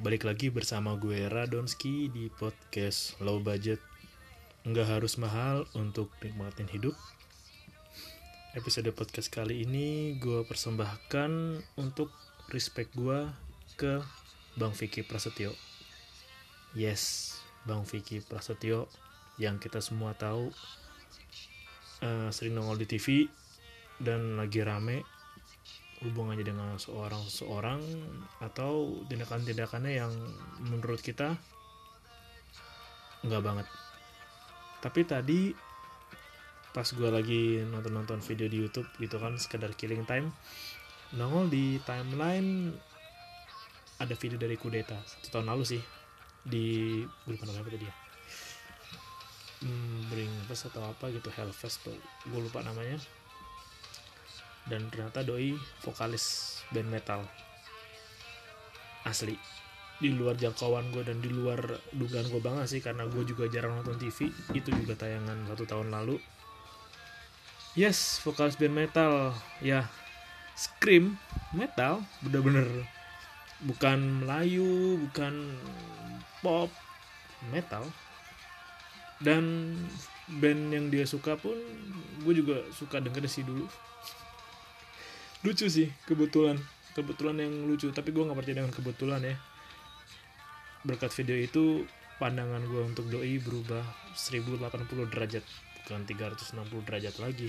balik lagi bersama gue Radonski di podcast Low Budget. Nggak harus mahal untuk nikmatin hidup. Episode podcast kali ini gue persembahkan untuk respect gue ke Bang Vicky Prasetyo. Yes, Bang Vicky Prasetyo yang kita semua tahu uh, sering nongol di TV dan lagi rame hubungannya dengan seorang seorang atau tindakan-tindakannya yang menurut kita nggak banget. Tapi tadi pas gue lagi nonton-nonton video di YouTube gitu kan sekedar killing time nongol di timeline ada video dari kudeta satu tahun lalu sih di lupa namanya tadi ya? Hmm, Bring Fest atau apa gitu Hellfest gue lupa namanya dan ternyata doi vokalis band metal. Asli. Di luar jangkauan gue dan di luar dugaan gue banget sih karena gue juga jarang nonton TV itu juga tayangan satu tahun lalu. Yes vokalis band metal. Ya scream metal bener-bener. Bukan Melayu bukan pop metal. Dan band yang dia suka pun gue juga suka denger sih dulu lucu sih kebetulan. Kebetulan yang lucu tapi gue nggak percaya dengan kebetulan ya. Berkat video itu pandangan gue untuk doi berubah 1080 derajat bukan 360 derajat lagi.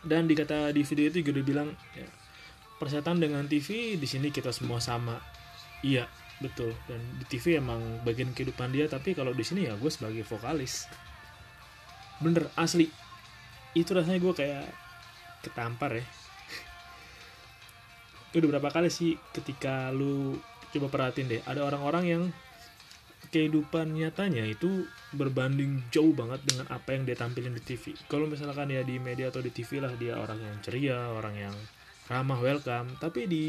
Dan dikata di video itu juga dia bilang ya, persetan dengan TV di sini kita semua sama. Iya betul. Dan di TV emang bagian kehidupan dia tapi kalau di sini ya gue sebagai vokalis. Bener asli. Itu rasanya gue kayak ketampar ya udah berapa kali sih ketika lu coba perhatiin deh ada orang-orang yang kehidupan nyatanya itu berbanding jauh banget dengan apa yang dia tampilin di TV. Kalau misalkan ya di media atau di TV lah dia orang yang ceria, orang yang ramah welcome, tapi di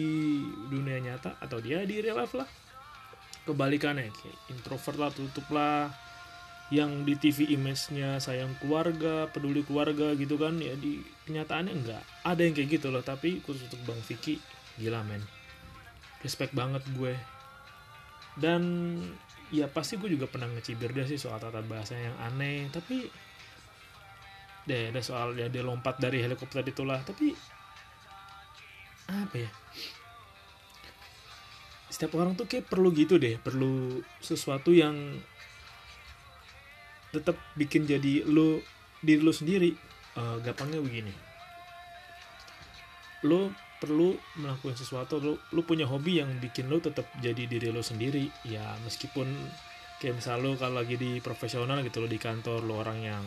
dunia nyata atau dia di real life lah kebalikannya. Kayak introvert lah tutup lah. Yang di TV image-nya sayang keluarga, peduli keluarga gitu kan ya di kenyataannya enggak. Ada yang kayak gitu loh tapi khusus untuk Bang Vicky gila men. Respect banget gue. Dan ya pasti gue juga pernah ngecibir dia sih soal tata bahasa yang aneh. Tapi deh ada soal ya dia lompat dari helikopter itulah. Tapi apa ya? Setiap orang tuh kayak perlu gitu deh. Perlu sesuatu yang tetap bikin jadi lo diri lo sendiri. Uh, gampangnya begini. Lo perlu melakukan sesuatu lo lo punya hobi yang bikin lo tetap jadi diri lo sendiri. Ya meskipun kayak misal lo kalau lagi di profesional gitu lo di kantor lo orang yang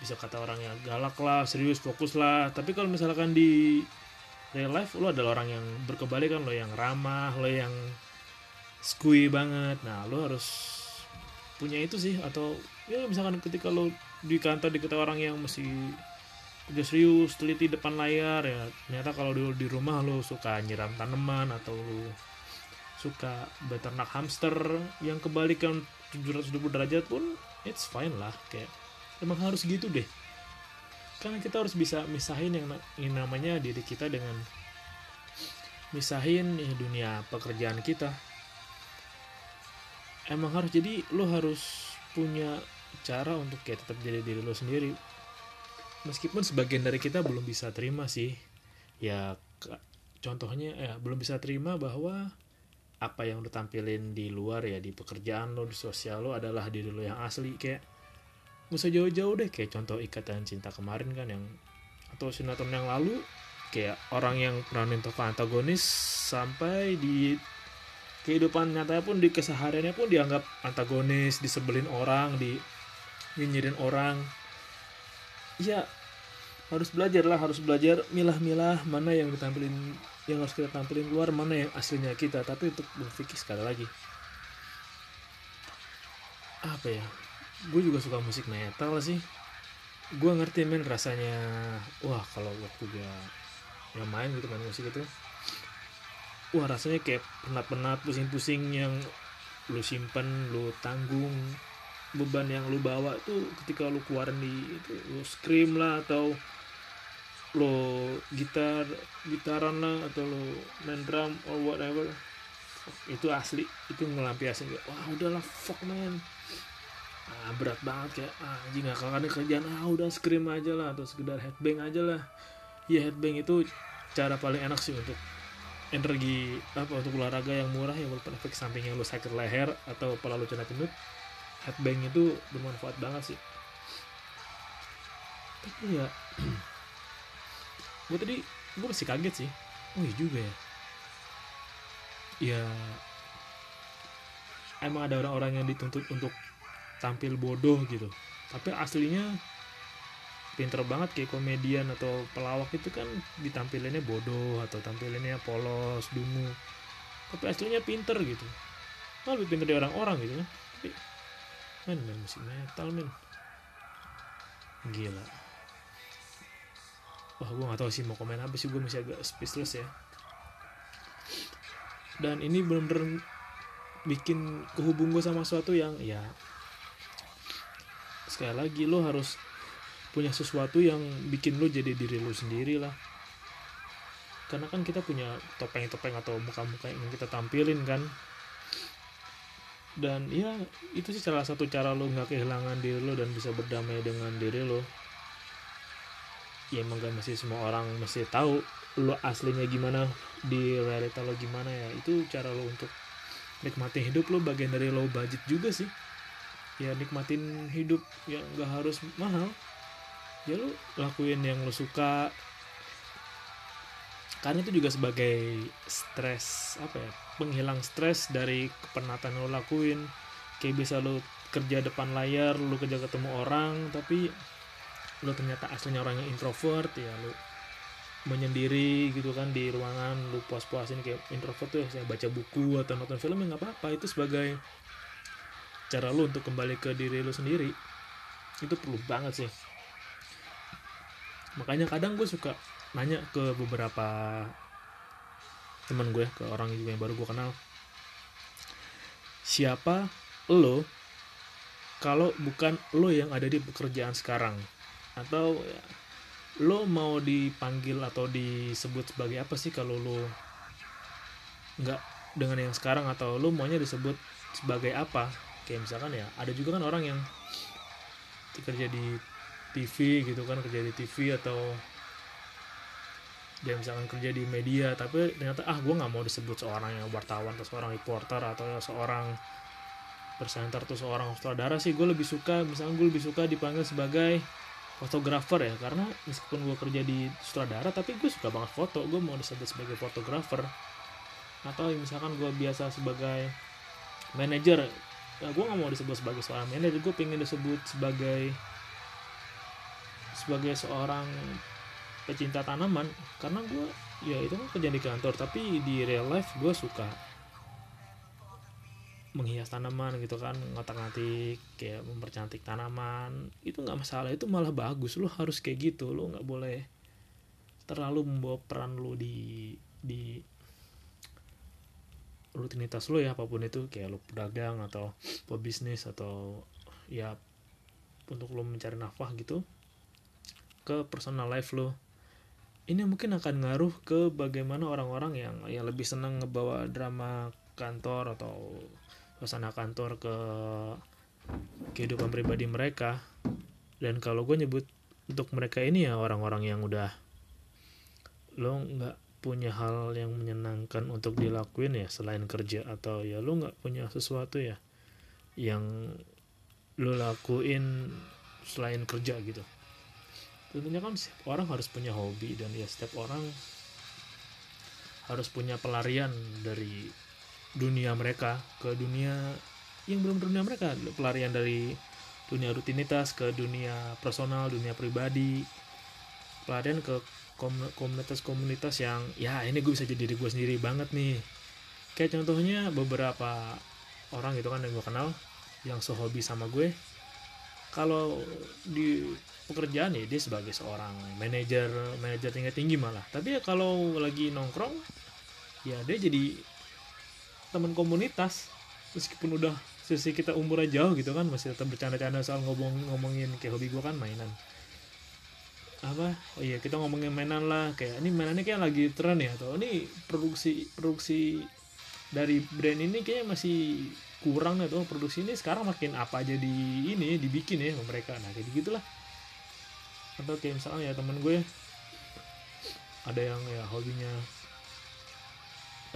bisa kata orang yang galak lah serius fokus lah. Tapi kalau misalkan di real life lo adalah orang yang berkebalikan lo yang ramah lo yang skui banget. Nah lo harus punya itu sih. Atau ya misalkan ketika lo di kantor diketahui orang yang masih kerja serius teliti depan layar ya. Ternyata kalau dulu di rumah lo suka nyiram tanaman atau lo suka beternak hamster yang kebalikan 720 derajat pun it's fine lah kayak emang harus gitu deh. Karena kita harus bisa misahin yang, yang namanya diri kita dengan misahin ya, dunia pekerjaan kita. Emang harus jadi lo harus punya cara untuk kayak tetap jadi diri lo sendiri meskipun sebagian dari kita belum bisa terima sih. Ya contohnya ya belum bisa terima bahwa apa yang lu tampilin di luar ya di pekerjaan lo di sosial lo adalah diri lo yang asli kayak gak usah jauh-jauh deh kayak contoh ikatan cinta kemarin kan yang atau sinetron yang lalu kayak orang yang peranin tokoh antagonis sampai di kehidupan nyatanya pun di kesehariannya pun dianggap antagonis disebelin orang di nyinyirin orang ya harus belajar lah harus belajar milah-milah mana yang ditampilin yang harus kita tampilin keluar mana yang aslinya kita. Tapi untuk berpikir sekali lagi apa ya gue juga suka musik metal sih. Gue ngerti men rasanya wah kalau waktu gue yang main gitu main musik itu wah rasanya kayak penat-penat pusing-pusing yang lu simpen lu tanggung beban yang lu bawa tuh ketika lu keluarin di itu lu scream lah atau lo gitar gitaran lah atau lo main drum or whatever. Itu asli itu ngelampiasin kayak wah udahlah fuck man. Ah, berat banget kayak ah, anjing gak ada kerjaan. Ah udah scream aja lah atau sekedar headbang aja lah. Ya headbang itu cara paling enak sih untuk energi apa untuk olahraga yang murah yang walaupun efek sampingnya lo sakit leher atau kepala lo cendut headbang itu bermanfaat banget sih. Tapi ya gue tadi gue masih kaget sih. Oh iya juga ya. Ya emang ada orang-orang yang dituntut untuk tampil bodoh gitu. Tapi aslinya pinter banget kayak komedian atau pelawak itu kan ditampilinnya bodoh atau tampilinnya polos dungu. Tapi aslinya pinter gitu. Malah lebih pinter dari orang-orang gitu kan men main musik metal men. Gila. Wah gue gak tahu sih mau komen apa sih gue masih agak speechless ya. Dan ini bener-bener bikin kehubung gue sama sesuatu yang ya sekali lagi lo harus punya sesuatu yang bikin lo jadi diri lo sendiri lah. Karena kan kita punya topeng-topeng atau muka-muka yang kita tampilin kan dan ya itu sih salah satu cara lo nggak kehilangan diri lo dan bisa berdamai dengan diri lo. Ya emang gak mesti semua orang mesti tahu lo aslinya gimana di realita lo gimana ya. Itu cara lo untuk nikmatin hidup lo bagian dari low budget juga sih. Ya nikmatin hidup yang gak harus mahal. Ya lo lakuin yang lo suka karena itu juga sebagai stres apa ya penghilang stres dari kepenatan lo lakuin. Kayak bisa lo kerja depan layar lo kerja ketemu orang tapi lo ternyata aslinya orang yang introvert ya lo menyendiri gitu kan di ruangan lu puas-puasin kayak introvert tuh ya baca buku atau nonton film ya nggak apa-apa. Itu sebagai cara lu untuk kembali ke diri lu sendiri. Itu perlu banget sih. Makanya kadang gue suka nanya ke beberapa teman gue ke orang juga yang baru gue kenal. Siapa lo kalau bukan lo yang ada di pekerjaan sekarang? Atau ya, lo mau dipanggil atau disebut sebagai apa sih kalau lo nggak dengan yang sekarang? Atau lo maunya disebut sebagai apa? Kayak misalkan ya ada juga kan orang yang kerja di TV gitu kan kerja di TV atau dia misalkan kerja di media tapi ternyata ah gue nggak mau disebut seorang yang wartawan atau seorang reporter atau seorang presenter atau seorang sutradara sih. Gue lebih suka misalkan gue lebih suka dipanggil sebagai fotografer ya karena meskipun gue kerja di sutradara tapi gue suka banget foto gue mau disebut sebagai fotografer. Atau misalkan gue biasa sebagai manajer ya gue nggak mau disebut sebagai seorang manajer gue pengen disebut sebagai sebagai seorang pecinta tanaman karena gue ya itu kan kerja di kantor tapi di real life gue suka menghias tanaman gitu kan ngotak-ngatik kayak mempercantik tanaman. Itu nggak masalah itu malah bagus. Lo harus kayak gitu lo nggak boleh terlalu membawa peran lo di di rutinitas lo ya apa pun itu. Kayak lo pedagang atau pebisnis atau ya untuk lo mencari nafkah gitu ke personal life lo ini mungkin akan ngaruh ke bagaimana orang-orang yang yang lebih senang ngebawa drama kantor atau suasana kantor ke kehidupan pribadi mereka. Dan kalau gue nyebut untuk mereka ini ya orang-orang yang udah lo nggak punya hal yang menyenangkan untuk dilakuin ya selain kerja atau ya lu nggak punya sesuatu ya yang lu lakuin selain kerja gitu tentunya kan setiap orang harus punya hobi dan ya setiap orang harus punya pelarian dari dunia mereka ke dunia yang belum dunia mereka. Pelarian dari dunia rutinitas ke dunia personal dunia pribadi. Pelarian ke komunitas-komunitas yang ya ini gue bisa jadi diri gue sendiri banget nih. Kayak contohnya beberapa orang gitu kan yang gue kenal yang sehobi sama gue kalau di pekerjaan ya dia sebagai seorang manajer manajer tingkat tinggi malah. Tapi ya kalau lagi nongkrong ya dia jadi teman komunitas. Meskipun udah sisi kita umurnya jauh gitu kan masih tetap bercanda-canda soal ngomong ngomongin kayak hobi gue kan mainan. Apa? Oh iya kita ngomongin mainan lah. Kayak ini mainannya kayak lagi tren ya atau ini produksi produksi dari brand ini kayaknya masih kurang ya tuh produksi ini sekarang makin apa aja di ini dibikin ya mereka. Nah kayak gitulah. Atau kayak misalnya ya temen gue ada yang ya hobinya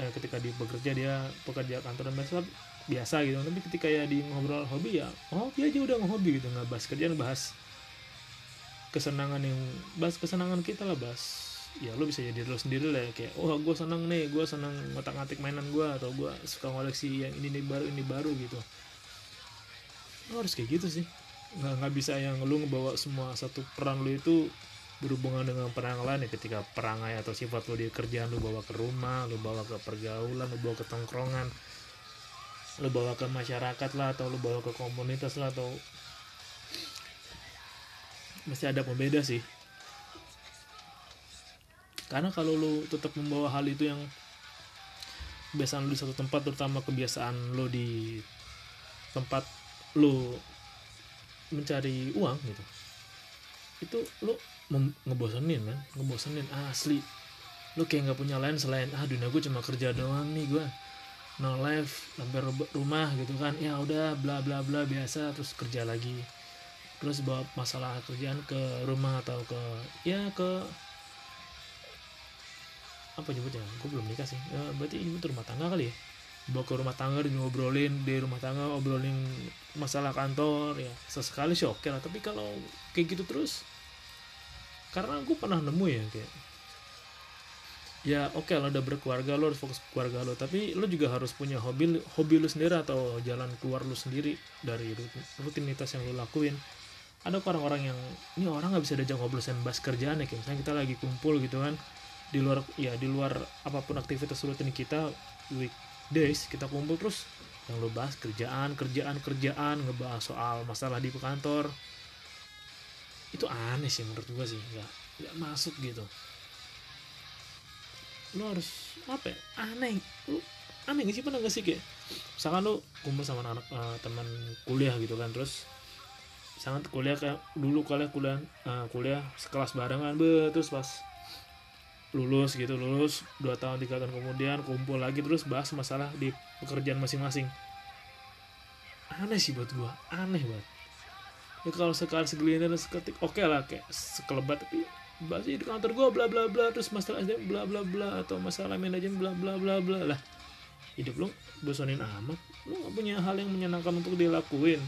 eh, ketika di bekerja dia pekerja kantor dan biasa biasa gitu. Tapi ketika ya di ngobrol hobi ya hobi aja udah ngehobi gitu. Nggak bahas kerjaan bahas kesenangan yang bahas kesenangan kita lah bahas ya lo bisa jadi lo sendiri lah ya. kayak oh gue seneng nih gue seneng ngotak ngatik mainan gue atau gue suka koleksi yang ini nih baru ini baru gitu. Lo harus kayak gitu sih. Nggak nggak bisa yang lo ngebawa semua satu peran lo itu berhubungan dengan perang lain ya. Ketika perangai atau sifat lo di kerjaan lo bawa ke rumah lo bawa ke pergaulan lo bawa ke tongkrongan lo bawa ke masyarakat lah atau lo bawa ke komunitas lah atau mesti ada pembeda sih karena kalau lu tetap membawa hal itu yang kebiasaan lu di satu tempat terutama kebiasaan lu di tempat lu mencari uang gitu itu lu ngebosenin kan? Ngebosenin asli lu kayak nggak punya lain selain ah dunia gue cuma kerja doang nih gue no life hampir rumah gitu kan. Ya udah bla bla bla biasa terus kerja lagi. Terus bawa masalah kerjaan ke rumah atau ke ya ke apa nyebutnya? Gue belum nikah sih. Ya, berarti ini rumah tangga kali ya? Bawa ke rumah tangga dan ngobrolin di rumah tangga ngobrolin masalah kantor ya. Sesekali sih oke lah tapi kalau kayak gitu terus karena gue pernah nemu ya kayak ya oke okay, lo udah berkeluarga lo harus fokus keluarga lo tapi lo juga harus punya hobi hobi lo sendiri atau jalan keluar lo sendiri dari rutinitas yang lo lakuin. Ada orang-orang yang ini orang nggak bisa diajak ngobrol sama bahas kerjaan ya kayak misalnya kita lagi kumpul gitu kan di luar ya di luar apa pun aktivitas rutin kita weekdays kita kumpul terus yang lo bahas kerjaan kerjaan kerjaan ngebahas soal masalah di kantor. Itu aneh sih menurut gua sih nggak nggak masuk gitu. Lo harus apa ya aneh. Lo aneh gak sih pernah gak sih kayak misalkan lo kumpul sama anak, -anak uh, teman kuliah gitu kan terus sangat kuliah kayak dulu kalian kuliah uh, kuliah sekelas barengan be terus pas lulus gitu lulus dua tahun tiga tahun kemudian kumpul lagi terus bahas masalah di pekerjaan masing-masing. Aneh sih buat gua aneh banget. Ya kalau sekali segelintir seketik oke okay lah kayak sekelebat tapi bahas di kantor gua bla bla bla terus masalah aja bla bla bla atau masalah manajemen bla bla bla bla lah. Hidup lu bosonin amat. Lu gak punya hal yang menyenangkan untuk dilakuin.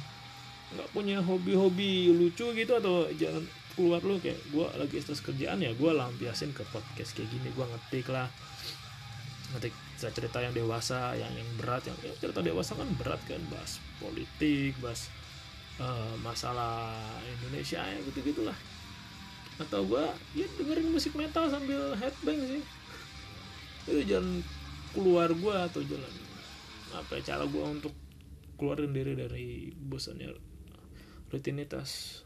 Nggak punya hobi-hobi lucu gitu atau jangan keluar lu kayak gue lagi stres kerjaan ya gue lampiasin ke podcast kayak gini. Gue ngetik lah. Ngetik cerita yang dewasa yang yang berat. Yang ya, cerita dewasa kan berat kan bahas politik bahas uh, masalah Indonesia ya gitu gitulah atau gue ya dengerin musik metal sambil headbang sih. Itu jalan keluar gue atau jalan apa ya cara gue untuk keluarin diri dari bosannya rutinitas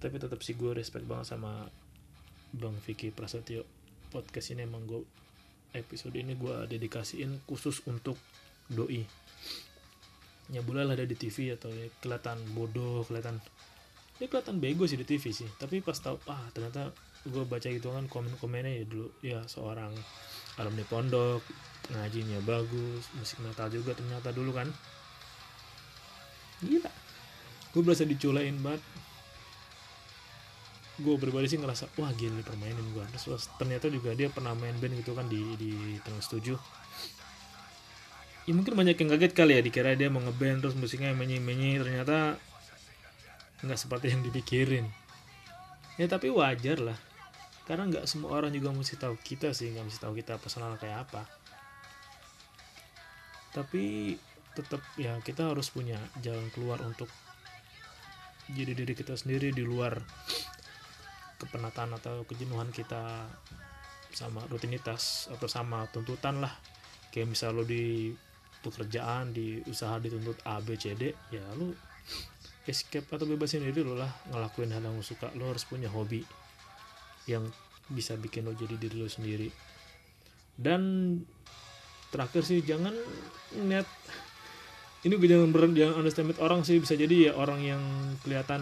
tapi tetap sih gue respect banget sama Bang Vicky Prasetyo. Podcast ini emang gue episode ini gue dedikasiin khusus untuk doi. Ya boleh lah ada di TV atau ya, kelihatan bodoh kelihatan ya kelihatan bego sih di TV sih. Tapi pas tau ah ternyata gue baca gitu kan komen-komennya ya dulu ya seorang alumni pondok ngajinya bagus musik metal juga ternyata dulu kan. Gila. Gue berasa diculain banget gue pribadi sih ngerasa wah gila permainin gue terus ternyata juga dia pernah main band gitu kan di di tanggal setuju ya mungkin banyak yang kaget kali ya dikira dia mau ngeband terus musiknya menyi menyi ternyata nggak seperti yang dipikirin. Ya tapi wajar lah. Karena nggak semua orang juga mesti tahu kita sih nggak mesti tahu kita personal kayak apa. Tapi tetap ya kita harus punya jalan keluar untuk jadi diri kita sendiri di luar kepenatan atau kejenuhan kita sama rutinitas atau sama tuntutan lah. Kayak misal lo di pekerjaan di usaha dituntut A B C D ya lo escape atau bebasin diri lo lah. Ngelakuin hal yang lo suka lo harus punya hobi yang bisa bikin lo jadi diri lo sendiri. Dan terakhir sih jangan net ini gue jangan ber jangan underestimate orang sih bisa jadi ya orang yang kelihatan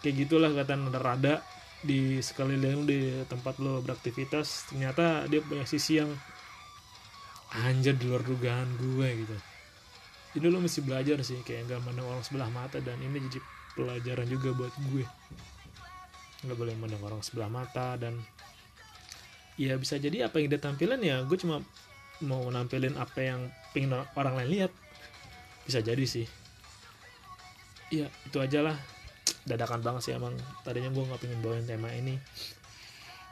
kayak gitulah kelihatan ada rada di sekeliling di tempat lo beraktivitas. Ternyata dia punya sisi yang anjir di luar dugaan gue gitu. Ini lo mesti belajar sih kayak nggak mandang orang sebelah mata dan ini jadi pelajaran juga buat gue. Nggak boleh mandang orang sebelah mata dan ya bisa jadi apa yang dia tampilin ya gue cuma mau nampilin apa yang pengen orang lain lihat. Bisa jadi sih. Ya itu aja lah dadakan banget sih emang. Tadinya gue nggak pengen bawain tema ini.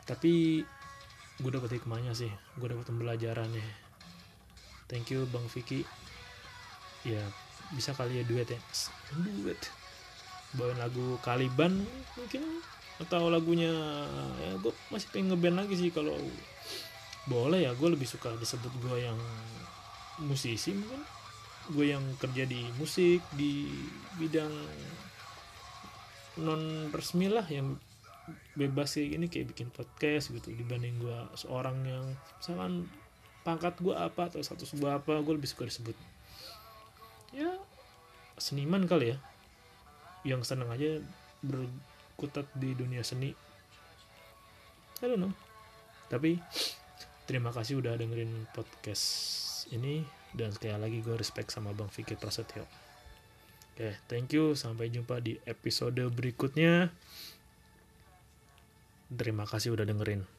Tapi gue dapet hikmahnya sih. Gue dapet pembelajaran ya thank you bang Vicky. Ya bisa kali ya duet ya? Duet. Bawain lagu Kaliban mungkin atau lagunya ya gue masih pengen ngeband lagi sih kalau boleh ya. Gue lebih suka disebut gue yang musisi mungkin. Gue yang kerja di musik di bidang non resmi lah yang bebas kayak gini kayak bikin podcast gitu. Dibanding gue seorang yang misalkan pangkat gue apa atau status gue apa gue lebih suka disebut ya seniman kali ya. Yang seneng aja berkutat di dunia seni. I don't know. Tapi terima kasih udah dengerin podcast ini. Dan sekali lagi gue respect sama Bang Fikir Prasetyo oke thank you. Sampai jumpa di episode berikutnya. Terima kasih udah dengerin